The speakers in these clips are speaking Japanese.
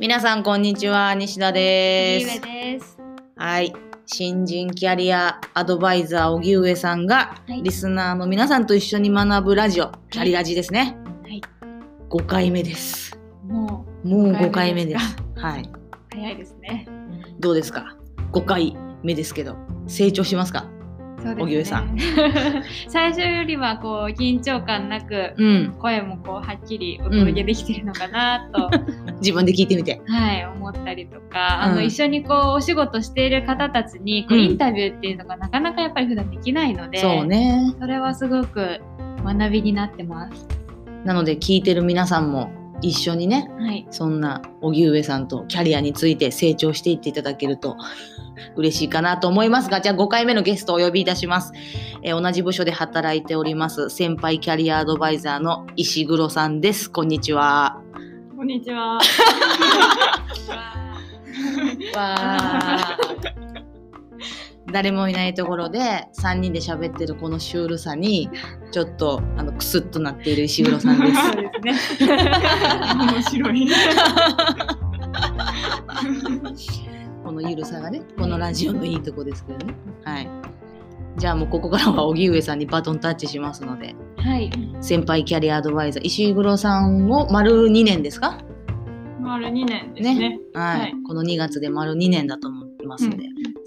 皆さんこんにちは。西田です。上です。はい。新人キャリアアドバイザー荻上さんが、はい。リスナーの皆さんと一緒に学ぶラジオキャリラジですね。はい。5回目です。ももう5 5回回目ですすはい、う早いですね。どうですか？5回目ですけど成長しますか？そうですね。最初よりはこう緊張感なく、うん。声もこうはっきりお届けできてるのかなと、自分で聞いてみて。はい思ったりとか、あうん。の一緒にこうお仕事している方たちにこううん。インタビューっていうのがなかなかやっぱり普段できないので、そうね。それはすごく学びになってます。なので聞いてる皆さんも一緒にねはい。そんな荻上さんとキャリアについて成長していっていただけると 嬉しいかなと思いますが、じゃあ5回目のゲストをお呼びいたします。えー同じ部署で働いております先輩キャリアアドバイザーの石黒さんです。こんにちは。こんにちは。わ誰もいないところで3人で喋ってるこのシュールさにちょっとあのクスッとなっている石黒さんです。ですね。面白い。このゆるさがね、このラジオのいいとこですけどね。はい。じゃあもうここからは荻上さんにバトンタッチしますので、はい。先輩キャリアアドバイザー、石黒さんを丸2年ですか？丸2年ですね。はい、はいこの2月で丸2年だと思いますので、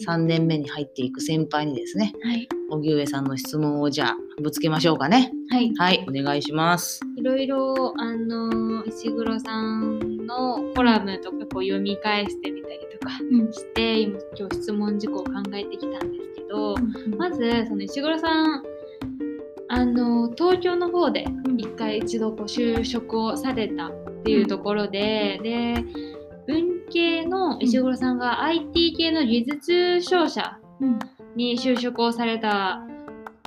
3年目に入っていく先輩にですね、はい。荻上さんの質問をじゃあぶつけましょうかね。はい。はい、お願いします。いろいろ、あの、石黒さんのコラムとかこう読み返してみたりとかうんして、今今日質問事項を考えてきたんですけど、まず、ず、その石黒さん、あの、東京の方で一回一度こう就職をされたっていうところで、で、文系の石黒さんが IT 系の技術商社に就職をされた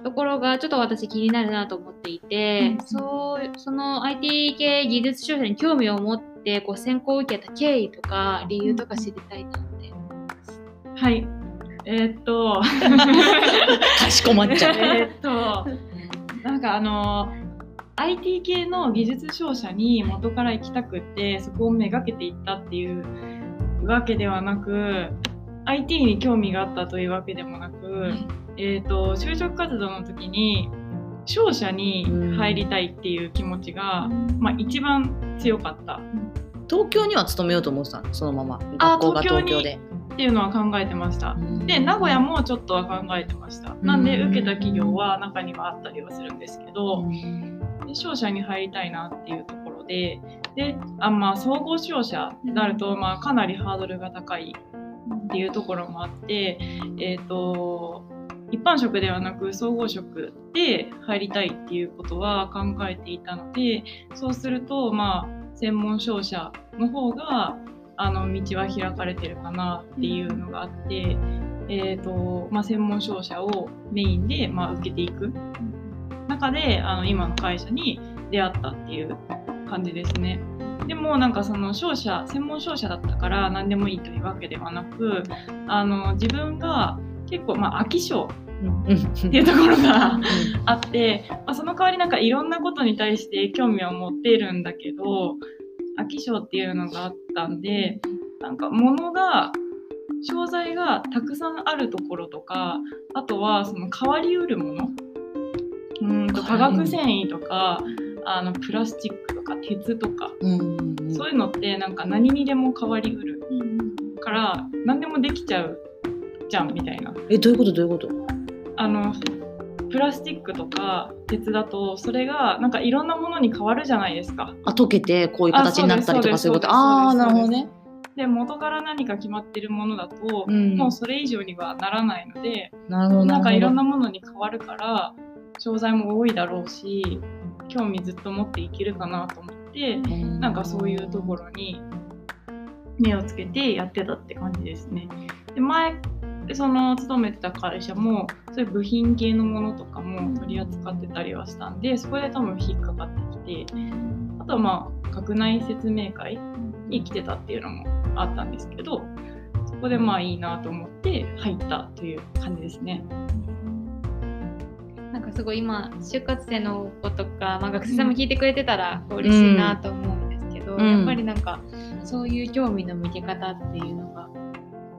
ところがちょっと私気になるなと思っていて、うんそうその IT 系技術商社に興味を持ってこう選考を受けた経緯とか理由とか知りたいなって。はい。えーっと、かしこまっちゃう。えーっと、なんかあの、IT 系の技術商社に元から行きたくって、そこをめがけていったっていうわけではなく、IT に興味があったというわけでもなく、えと、就職活動の時に、商社に入りたいっていう気持ちが、まあ一番強かった東京には勤めようと思ってたの？そのまま。あ学校が東京で。っていうのは考えてました。で名古屋もちょっとは考えてました。なんで受けた企業は中にはあったりはするんですけど、で商社に入りたいなっていうところで、で、あまあ総合商社になるとまあかなりハードルが高いっていうところもあって、えっ、と一般職ではなく総合職で入りたいっていうことは考えていたので、そうするとまあ専門商社の方があの道は開かれてるかなっていうのがあって、えーとまあ、専門商社をメインで、まあ、受けていく中であの今の会社に出会ったっていう感じですね。でもなんかその商社専門商社だったから何でもいいというわけではなくあの自分が結構、まあ、飽き性っていうところがあって、まあ、その代わりなんかいろんなことに対して興味を持っているんだけど飽き性っていうのがあったんでなんか物が商材がたくさんあるところとかあとはその変わりうるものうーんと化学繊維とかあのプラスチックとか鉄とかうんうんうんそういうのってなんか何にでも変わりうるから何でもできちゃうじゃんみたいな。え、どういうことどういうこと？あのプラスチックとか鉄だとそれがなんかいろんなものに変わるじゃないですか。あ、溶けてこういう形になったりとかあそういうこと？ああなるほどね。で元から何か決まってるものだと、うんもうそれ以上にはならないのでなるほど。なんかいろんななものに変わるから商材も多いだろうし興味ずっと持っていけるかなと思って。なんかそういうところに目をつけてやってたって感じですね。で前その勤めてた会社もそういう部品系のものとかも取り扱ってたりはしたんでそこで多分引っかかってきてあとはまあ学内説明会に来てたっていうのもあったんですけどそこでまあいいなと思って入ったという感じですね。すごい今就活生の子とか、まあ、学生さんも聞いてくれてたらこう嬉しいなと思うんですけど、うん。やっぱりなんかそういう興味の向け方っていうのが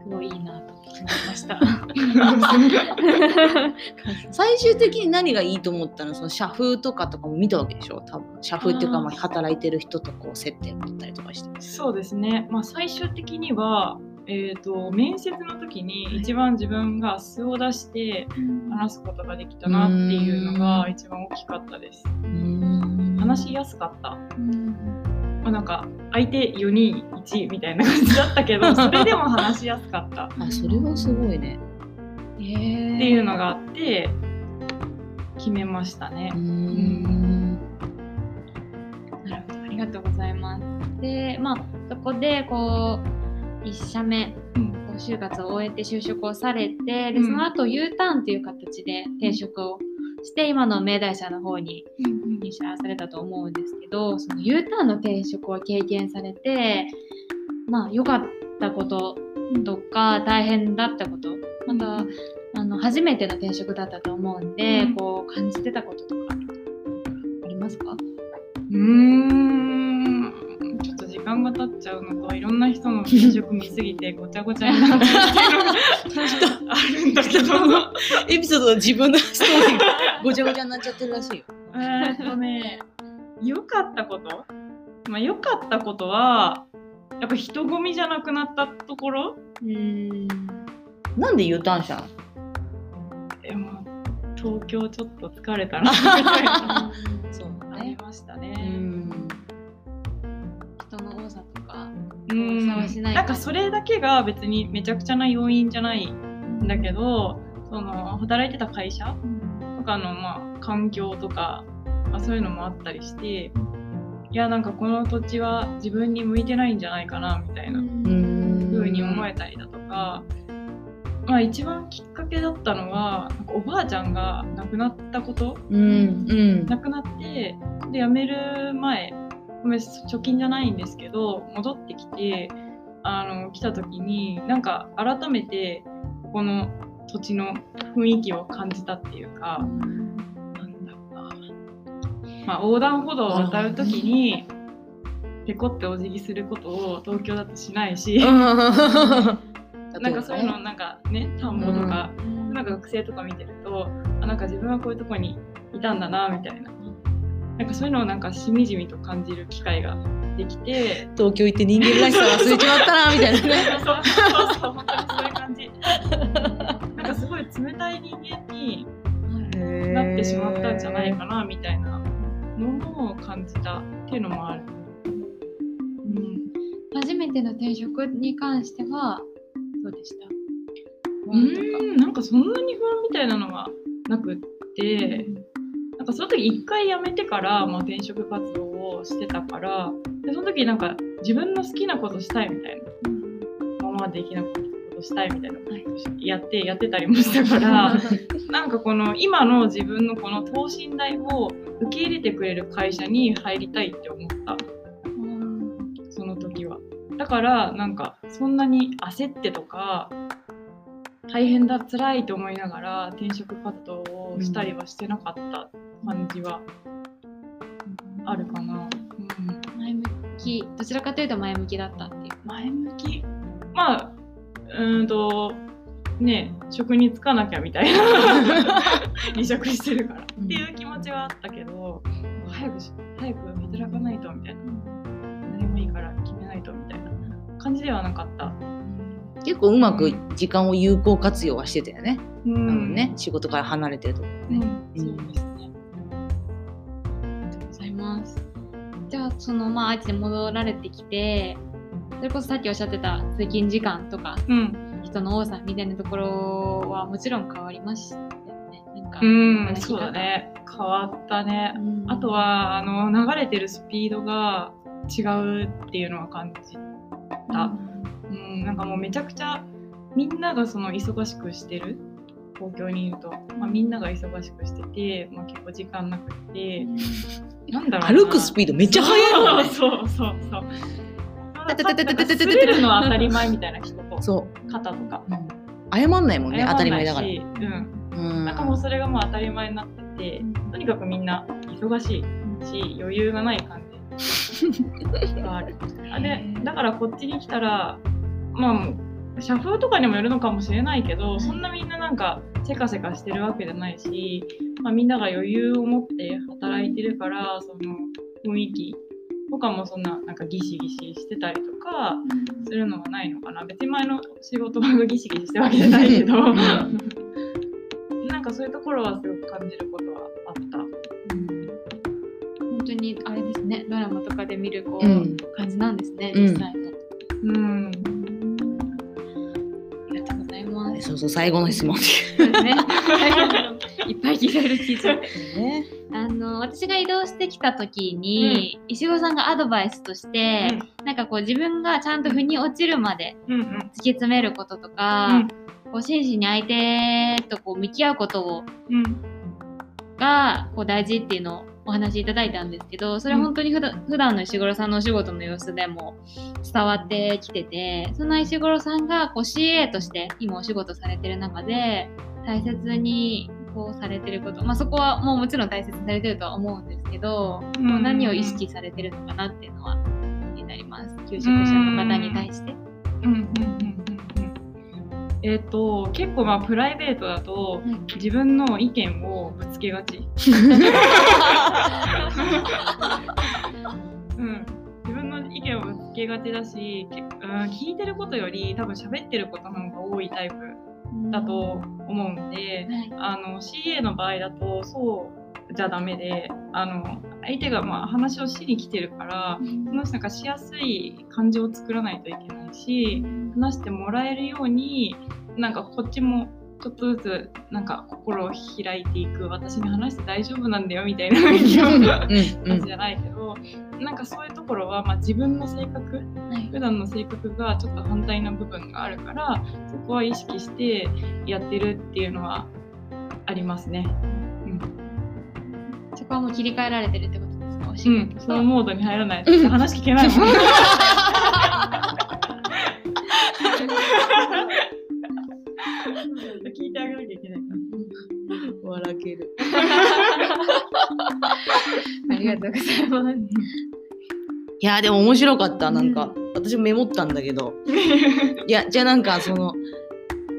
すごいいいなと思いました。最終的に何がいいと思ったの？その社風とかとかも見たわけでしょ？多分。社風っていうかまあ働いてる人とこう接点持ったりとかして。そうですね、まあ、最終的には、えー、と面接の時に一番自分が素を出して話すことができたなっていうのが一番大きかったです。話しやすかった。まあ、なんか相手4人1みたいな感じだったけど それでも話しやすかった。っあそれはすごいね。ってていうのがあって決めましたね。うー。ん。なるほど。ありがとうございます。でまあそこでこう1社目就活を終えて就職をされてでうん。その後 U ターンという形で転職をして今の明大社の方に入社されたと思うんですけどその U ターンの転職を経験されてまあ良かったこととか大変だったことまたあの初めての転職だったと思うんで、うん。こう感じてたこととかありますか？うーん間が経っちゃうのといろんな人の転職見すぎてごちゃごちゃになってるっていうのがあるんだけどエピソードは自分のストーリーがごちゃごちゃになっちゃってるらしいよ。えーっとね良かったことまあ良かったことはやっぱ人混みじゃなくなったところ？うんなんで U ターンしたのえまあ東京ちょっと疲れたなみたいな。そうありましたうね。ん。人の多さとかうん。なんかそれだけが別にめちゃくちゃな要因じゃないんだけどその働いてた会社とかのまあ環境とか、まあ、そういうのもあったりしていやなんかこの土地は自分に向いてないんじゃないかなみたいなうん。風に思えたりだとか、まあ一番きっかけだったのはなんかおばあちゃんが亡くなったことうん。うん。亡くなってで辞める前貯金じゃないんですけど戻ってきてあの来た時になんか改めてこの土地の雰囲気を感じたっていうか、なんだろうな、まあ、横断歩道を渡る時にペコってお辞儀することを東京だとしないし、なんかそういうのなんかね田んぼとか、なんか学生とか見てるとあなんか自分はこういうとこにいたんだなみたいななんかそういうのをなんかしみじみと感じる機会ができて東京行って人間らしさ忘れちまったなみたいなね。そうそうそう本当にそういう感じ。なんかすごい冷たい人間になってしまったんじゃないかなみたいなのを感じたっていうのもある。うん。初めての転職に関してはどうでした？うーんなんかそんなに不安みたいなのはなくってなんかその時一回辞めてから、まあ、転職活動をしてたからでその時なんか自分の好きなことしたいみたいな。今までできなかったことしたいみたいなことをやってやってたりもしたから なんかこの今の自分のこの等身大を受け入れてくれる会社に入りたいって思った。その時は。だからなんかそんなに焦ってとか大変だ辛いと思いながら転職活動をしたりはしてなかった感じはあるかな。うん、前向き。どちらかというと前向きだったっていう。前向き。まあうーんとね職に就かなきゃみたいな。離職してるから。っていう気持ちはあったけど早くし早く働かないとみたいな。何もいいから決めないとみたいな。感じではなかった。結構うまく時間を有効活用はしてたよね,、うあのね仕事から離れてるとこうん。ね、そうですそのまあ愛知に戻られてきてそれこそさっきおっしゃってた通勤時間とかうん、人の多さみたいなところはもちろん変わりましたよね。なんかうん、そうだね。変わったね。うん。あとはあの流れてるスピードが違うっていうのは感じた。うん、なんかもうめちゃくちゃみんながその忙しくしてる？東京にいると、まあ、みんなが忙しくしてて、まあ、結構時間なくて、なんだろうな。歩くスピードめっちゃ速いもんね。そうそうそう。ててててててててて滑るのは当たり前みたいな人とそ肩とか。う、うん、謝んないもんね当たり前だから、うん、うん、なんかもうそれがもう当たり前になっててとにかくみんな忙しいし余裕がない感じがある。あでだからこっちに来たらまあ社風とかにもよるのかもしれないけどそんなみんななんかせかせかしてるわけじゃないし、まあ、みんなが余裕を持って働いてるからその雰囲気とかもそんななんかギシギシしてたりとかするのはないのかな。別に前の仕事場がギシギシしてるわけじゃないけど。なんかそういうところはすごく感じることはあった。本当にあれですね。ドラマとかで見るこう、うん。感じなんですねうん。実際の、うんとうございますそう。そう最後の質問ねいっぱい聞いてる。あの私が移動してきた時に、石黒さんがアドバイスとして、なんかこう自分がちゃんと腑に落ちるまでうんうん。突き詰めることとか、こう真摯に相手とこう向き合うことをうん。がこう大事っていうのをお話しいただいたんですけどそれは本当に普段,、普段の石黒さんのお仕事の様子でも伝わってきててその石黒さんがこう CA として今お仕事されてる中で大切にこうされてること、まあ、そこはもうもちろん大切にされてるとは思うんですけど、こう何を意識されてるのかなっていうのは気になります。求職者の方に対して。うん。うん。うんえっ、と結構まあプライベートだと自分の意見をぶつけがち。うん、自分の意見をぶつけがちだし、けうん、聞いてることより多分喋ってることの方が多いタイプだと思うんで、はい。あの CA の場合だとそうじゃダメであの相手がまあ話をしに来てるからその人がしやすい感じを作らないといけないし話してもらえるようになんかこっちもちょっとずつなんか心を開いていく。私に話して大丈夫なんだよみたいな雰囲気をうんう感じん。じゃないけど、なんかそういうところは、まあ、自分の性格はい。普段の性格がちょっと反対な部分があるからそこは意識してやってるっていうのはありますね。そこはもう切り替えられてるってことですか？お仕うん、そのモードに入らない。と話聞けないもん。聞いてあげなきゃいけないから。笑ける。ありがとうございます。いやでも面白かったなんか、私もメモったんだけど いやじゃあなんかその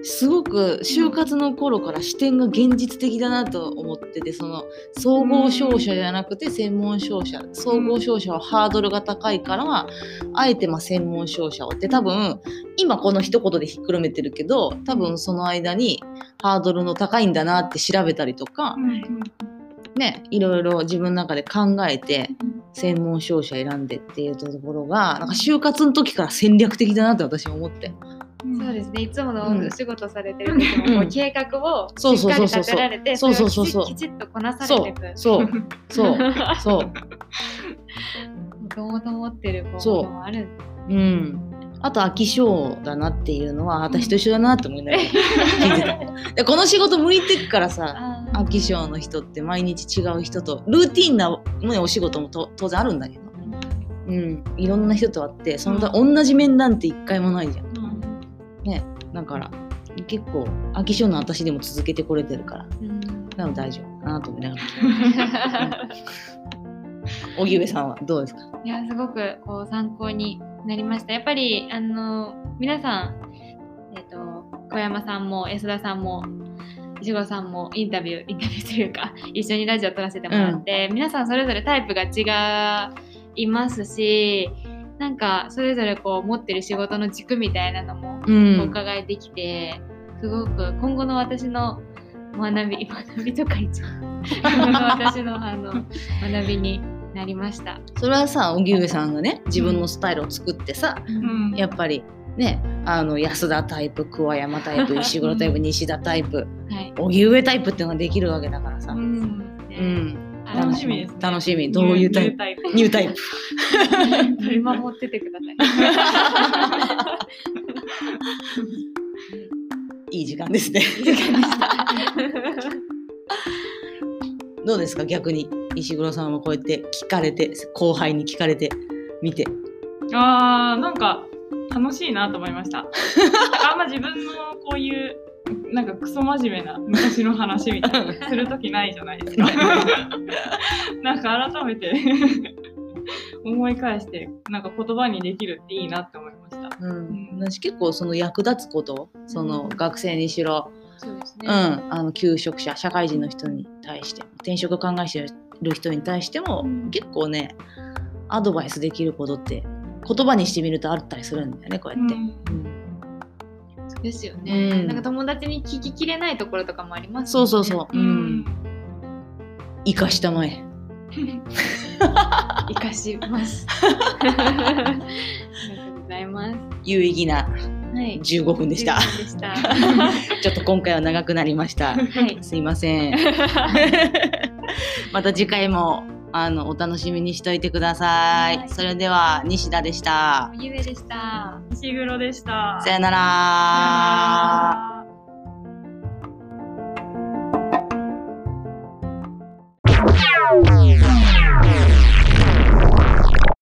すごく就活の頃から視点が現実的だなと思っててその総合商社じゃなくて専門商社総合商社はハードルが高いからあえてまあ専門商社をって多分今この一言でひっくるめてるけど多分その間にハードルの高いんだなって調べたりとかねいろいろ自分の中で考えて専門商社選んでっていうところがなんか就活の時から戦略的だなって私は思って。そうですね。いつものうん。お仕事されてる時も、こううん計画をそうしっかり立てられて、それをきちっとこなされていく。そう。そう。そう。も ともと持ってるこうそうもある。うん。あと飽き性だなっていうのは私と一緒だなって思いながら この仕事向いてっからさあ飽き性の人って毎日違う人とルーティンな、ね、お仕事もと当然あるんだけど、うん、いろんな人と会ってその他同じ面なんて一回もないじゃん。だから結構飽き性の私でも続けてこれてるから。うん。なの大丈夫かなと思いながら。荻上さんはどうですか？いやすごくこう参考になりました。やっぱりあの皆さんえっ、と小山さんも安田さんも石黒さんもインタビューインタビューというか 一緒にラジオ撮らせてもらって、皆さんそれぞれタイプが違いますしなんかそれぞれこう持ってる仕事の軸みたいなのもうおん。伺いできて、すごく今後の私の学び 学びとか一応私の あの学びになりました。それはさ荻上さんがね自分のスタイルを作ってさ、うん。やっぱりねあの安田タイプ桑山タイプ石黒タイプ西田タイプはい。荻上タイプっていうのができるわけだからさ、ううん。んあ楽しみですね。楽しみ。どういうタイプ。ニュータイプ 見守っててください。いい時間ですね。どうですか？逆に。石黒さんはこうやって聞かれて後輩に聞かれてみて。あーなんか楽しいなと思いました。あんま自分のこういうなんかクソ真面目な昔の話みたいなする時ないじゃないですか。なんか改めて思い返してなんか言葉にできるっていいなって思いました。うん、私結構その役立つことその学生にしろ、そうですね。うん、あの求職者社会人の人に対して転職考えてる人に対しても、うん。結構ねアドバイスできることって言葉にしてみるとあったりするんだよねこうやって。うん。うん。ですよね、うん。なんか友達に聞ききれないところとかもありますそうそうそう、ううんん。生かしたまえ。生かします。ありがとうございます。有意義なはい。15分でした。15分でした。ちょっと今回は長くなりました。はい。すいません。また次回もあのお楽しみにしておいてください。はいそれでは西田でした。ゆえでした。石黒でした。さよなら。Wow.